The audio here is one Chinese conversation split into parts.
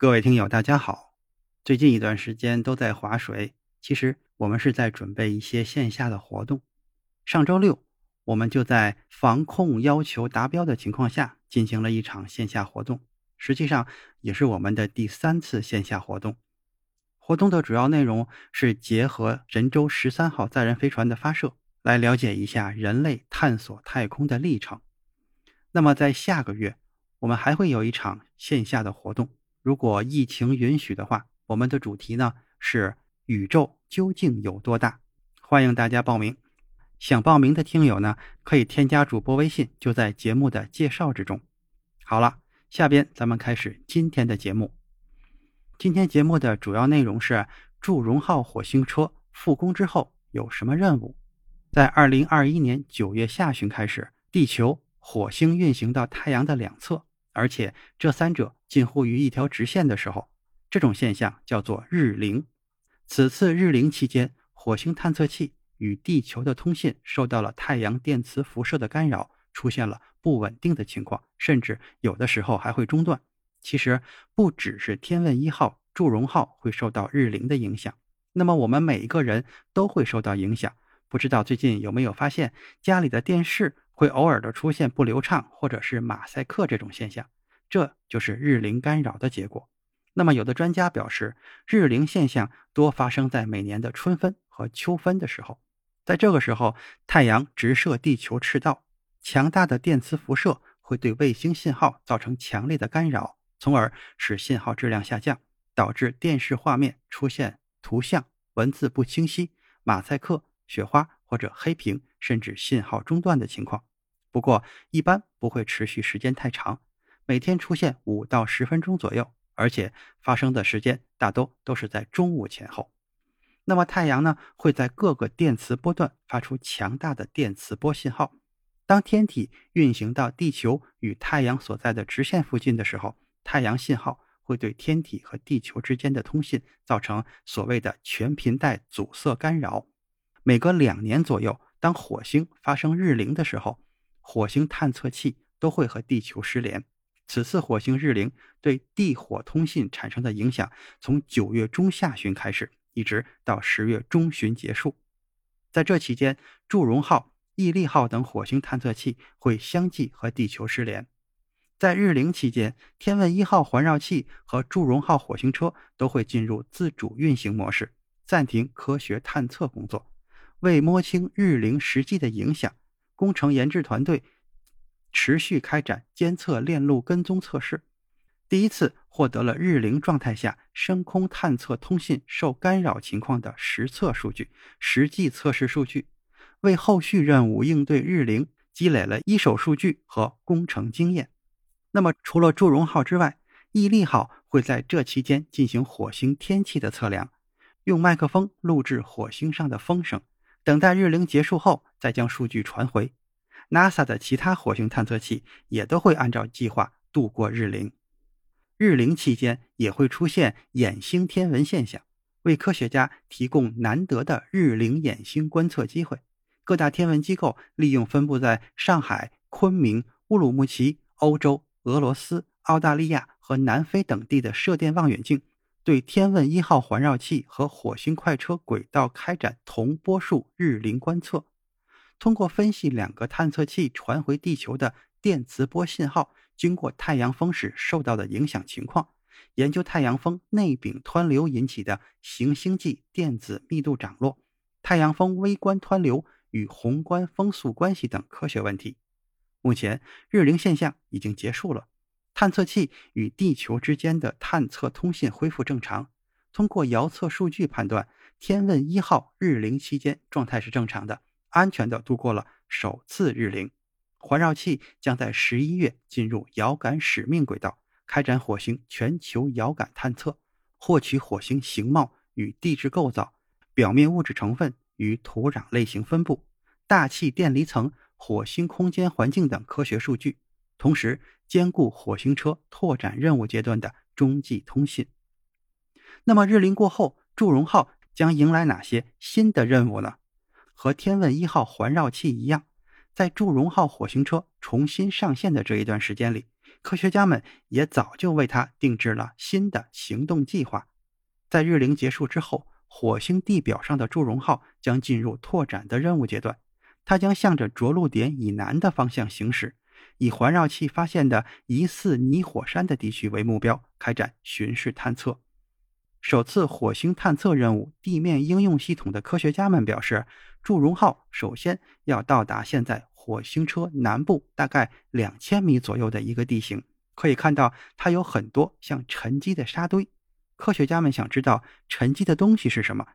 各位听友，大家好。最近一段时间都在划水，其实我们是在准备一些线下的活动。上周六，我们就在防控要求达标的情况下进行了一场线下活动，实际上也是我们的第三次线下活动。活动的主要内容是结合神舟十三号载人飞船的发射，来了解一下人类探索太空的历程。那么，在下个月，我们还会有一场线下的活动。如果疫情允许的话，我们的主题呢是宇宙究竟有多大？欢迎大家报名。想报名的听友呢，可以添加主播微信，就在节目的介绍之中。好了，下边咱们开始今天的节目。今天节目的主要内容是祝融号火星车复工之后有什么任务？在二零二一年九月下旬开始，地球、火星运行到太阳的两侧。而且这三者近乎于一条直线的时候，这种现象叫做日凌。此次日凌期间，火星探测器与地球的通信受到了太阳电磁辐射的干扰，出现了不稳定的情况，甚至有的时候还会中断。其实不只是天问一号、祝融号会受到日凌的影响，那么我们每一个人都会受到影响。不知道最近有没有发现家里的电视？会偶尔的出现不流畅或者是马赛克这种现象，这就是日凌干扰的结果。那么，有的专家表示，日凌现象多发生在每年的春分和秋分的时候，在这个时候，太阳直射地球赤道，强大的电磁辐射会对卫星信号造成强烈的干扰，从而使信号质量下降，导致电视画面出现图像、文字不清晰、马赛克、雪花或者黑屏，甚至信号中断的情况。不过，一般不会持续时间太长，每天出现五到十分钟左右，而且发生的时间大都都是在中午前后。那么，太阳呢会在各个电磁波段发出强大的电磁波信号。当天体运行到地球与太阳所在的直线附近的时候，太阳信号会对天体和地球之间的通信造成所谓的全频带阻塞干扰。每隔两年左右，当火星发生日凌的时候，火星探测器都会和地球失联。此次火星日凌对地火通信产生的影响，从九月中下旬开始，一直到十月中旬结束。在这期间，祝融号、毅力号等火星探测器会相继和地球失联。在日凌期间，天问一号环绕器和祝融号火星车都会进入自主运行模式，暂停科学探测工作。为摸清日凌实际的影响。工程研制团队持续开展监测链路跟踪测试，第一次获得了日凌状态下深空探测通信受干扰情况的实测数据、实际测试数据，为后续任务应对日凌积累了一手数据和工程经验。那么，除了祝融号之外，毅力号会在这期间进行火星天气的测量，用麦克风录制火星上的风声。等待日凌结束后，再将数据传回。NASA 的其他火星探测器也都会按照计划度过日凌。日凌期间也会出现掩星天文现象，为科学家提供难得的日凌掩星观测机会。各大天文机构利用分布在上海、昆明、乌鲁木齐、欧洲、俄罗斯、澳大利亚和南非等地的射电望远镜。对天问一号环绕器和火星快车轨道开展同波数日凌观测，通过分析两个探测器传回地球的电磁波信号，经过太阳风时受到的影响情况，研究太阳风内柄湍流引起的行星际电子密度涨落、太阳风微观湍流与宏观风速关系等科学问题。目前，日凌现象已经结束了。探测器与地球之间的探测通信恢复正常。通过遥测数据判断，天问一号日凌期间状态是正常的，安全的度过了首次日凌。环绕器将在十一月进入遥感使命轨道，开展火星全球遥感探测，获取火星形貌与地质构造、表面物质成分与土壤类型分布、大气电离层、火星空间环境等科学数据，同时兼顾火星车拓展任务阶段的中继通信。那么日临过后，祝融号将迎来哪些新的任务呢？和天问一号环绕器一样，在祝融号火星车重新上线的这一段时间里，科学家们也早就为它定制了新的行动计划。在日龄结束之后，火星地表上的祝融号将进入拓展的任务阶段，它将向着着陆点以南的方向行驶，以环绕器发现的疑似泥火山的地区为目标，开展巡视探测。首次火星探测任务地面应用系统的科学家们表示，祝融号首先要到达现在火星车南部大概两千米左右的一个地形，可以看到它有很多像沉积的沙堆。科学家们想知道沉积的东西是什么，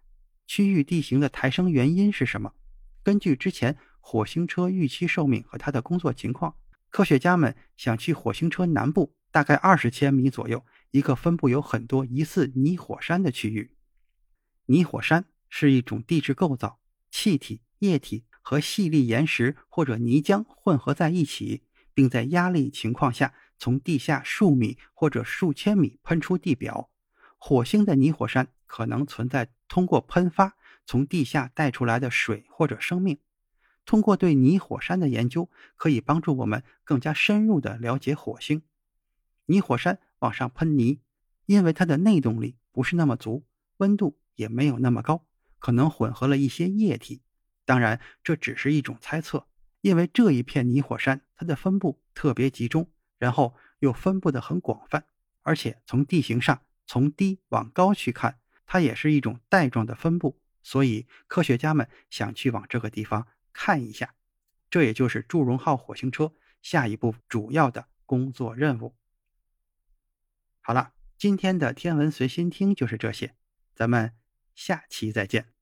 区域地形的抬升原因是什么。根据之前火星车预期寿命和它的工作情况，科学家们想去火星车南部大概二十千米左右。一个分布有很多疑似泥火山的区域。泥火山是一种地质构造，气体、液体和细粒岩石或者泥浆混合在一起，并在压力情况下从地下数米或者数千米喷出地表。火星的泥火山可能存在通过喷发从地下带出来的水或者生命。通过对泥火山的研究，可以帮助我们更加深入地了解火星。泥火山。往上喷泥，因为它的内动力不是那么足，温度也没有那么高，可能混合了一些液体。当然，这只是一种猜测，因为这一片泥火山它的分布特别集中，然后又分布的很广泛，而且从地形上从低往高去看，它也是一种带状的分布，所以科学家们想去往这个地方看一下。这也就是祝融号火星车下一步主要的工作任务。好了，今天的天文随心听就是这些，咱们下期再见。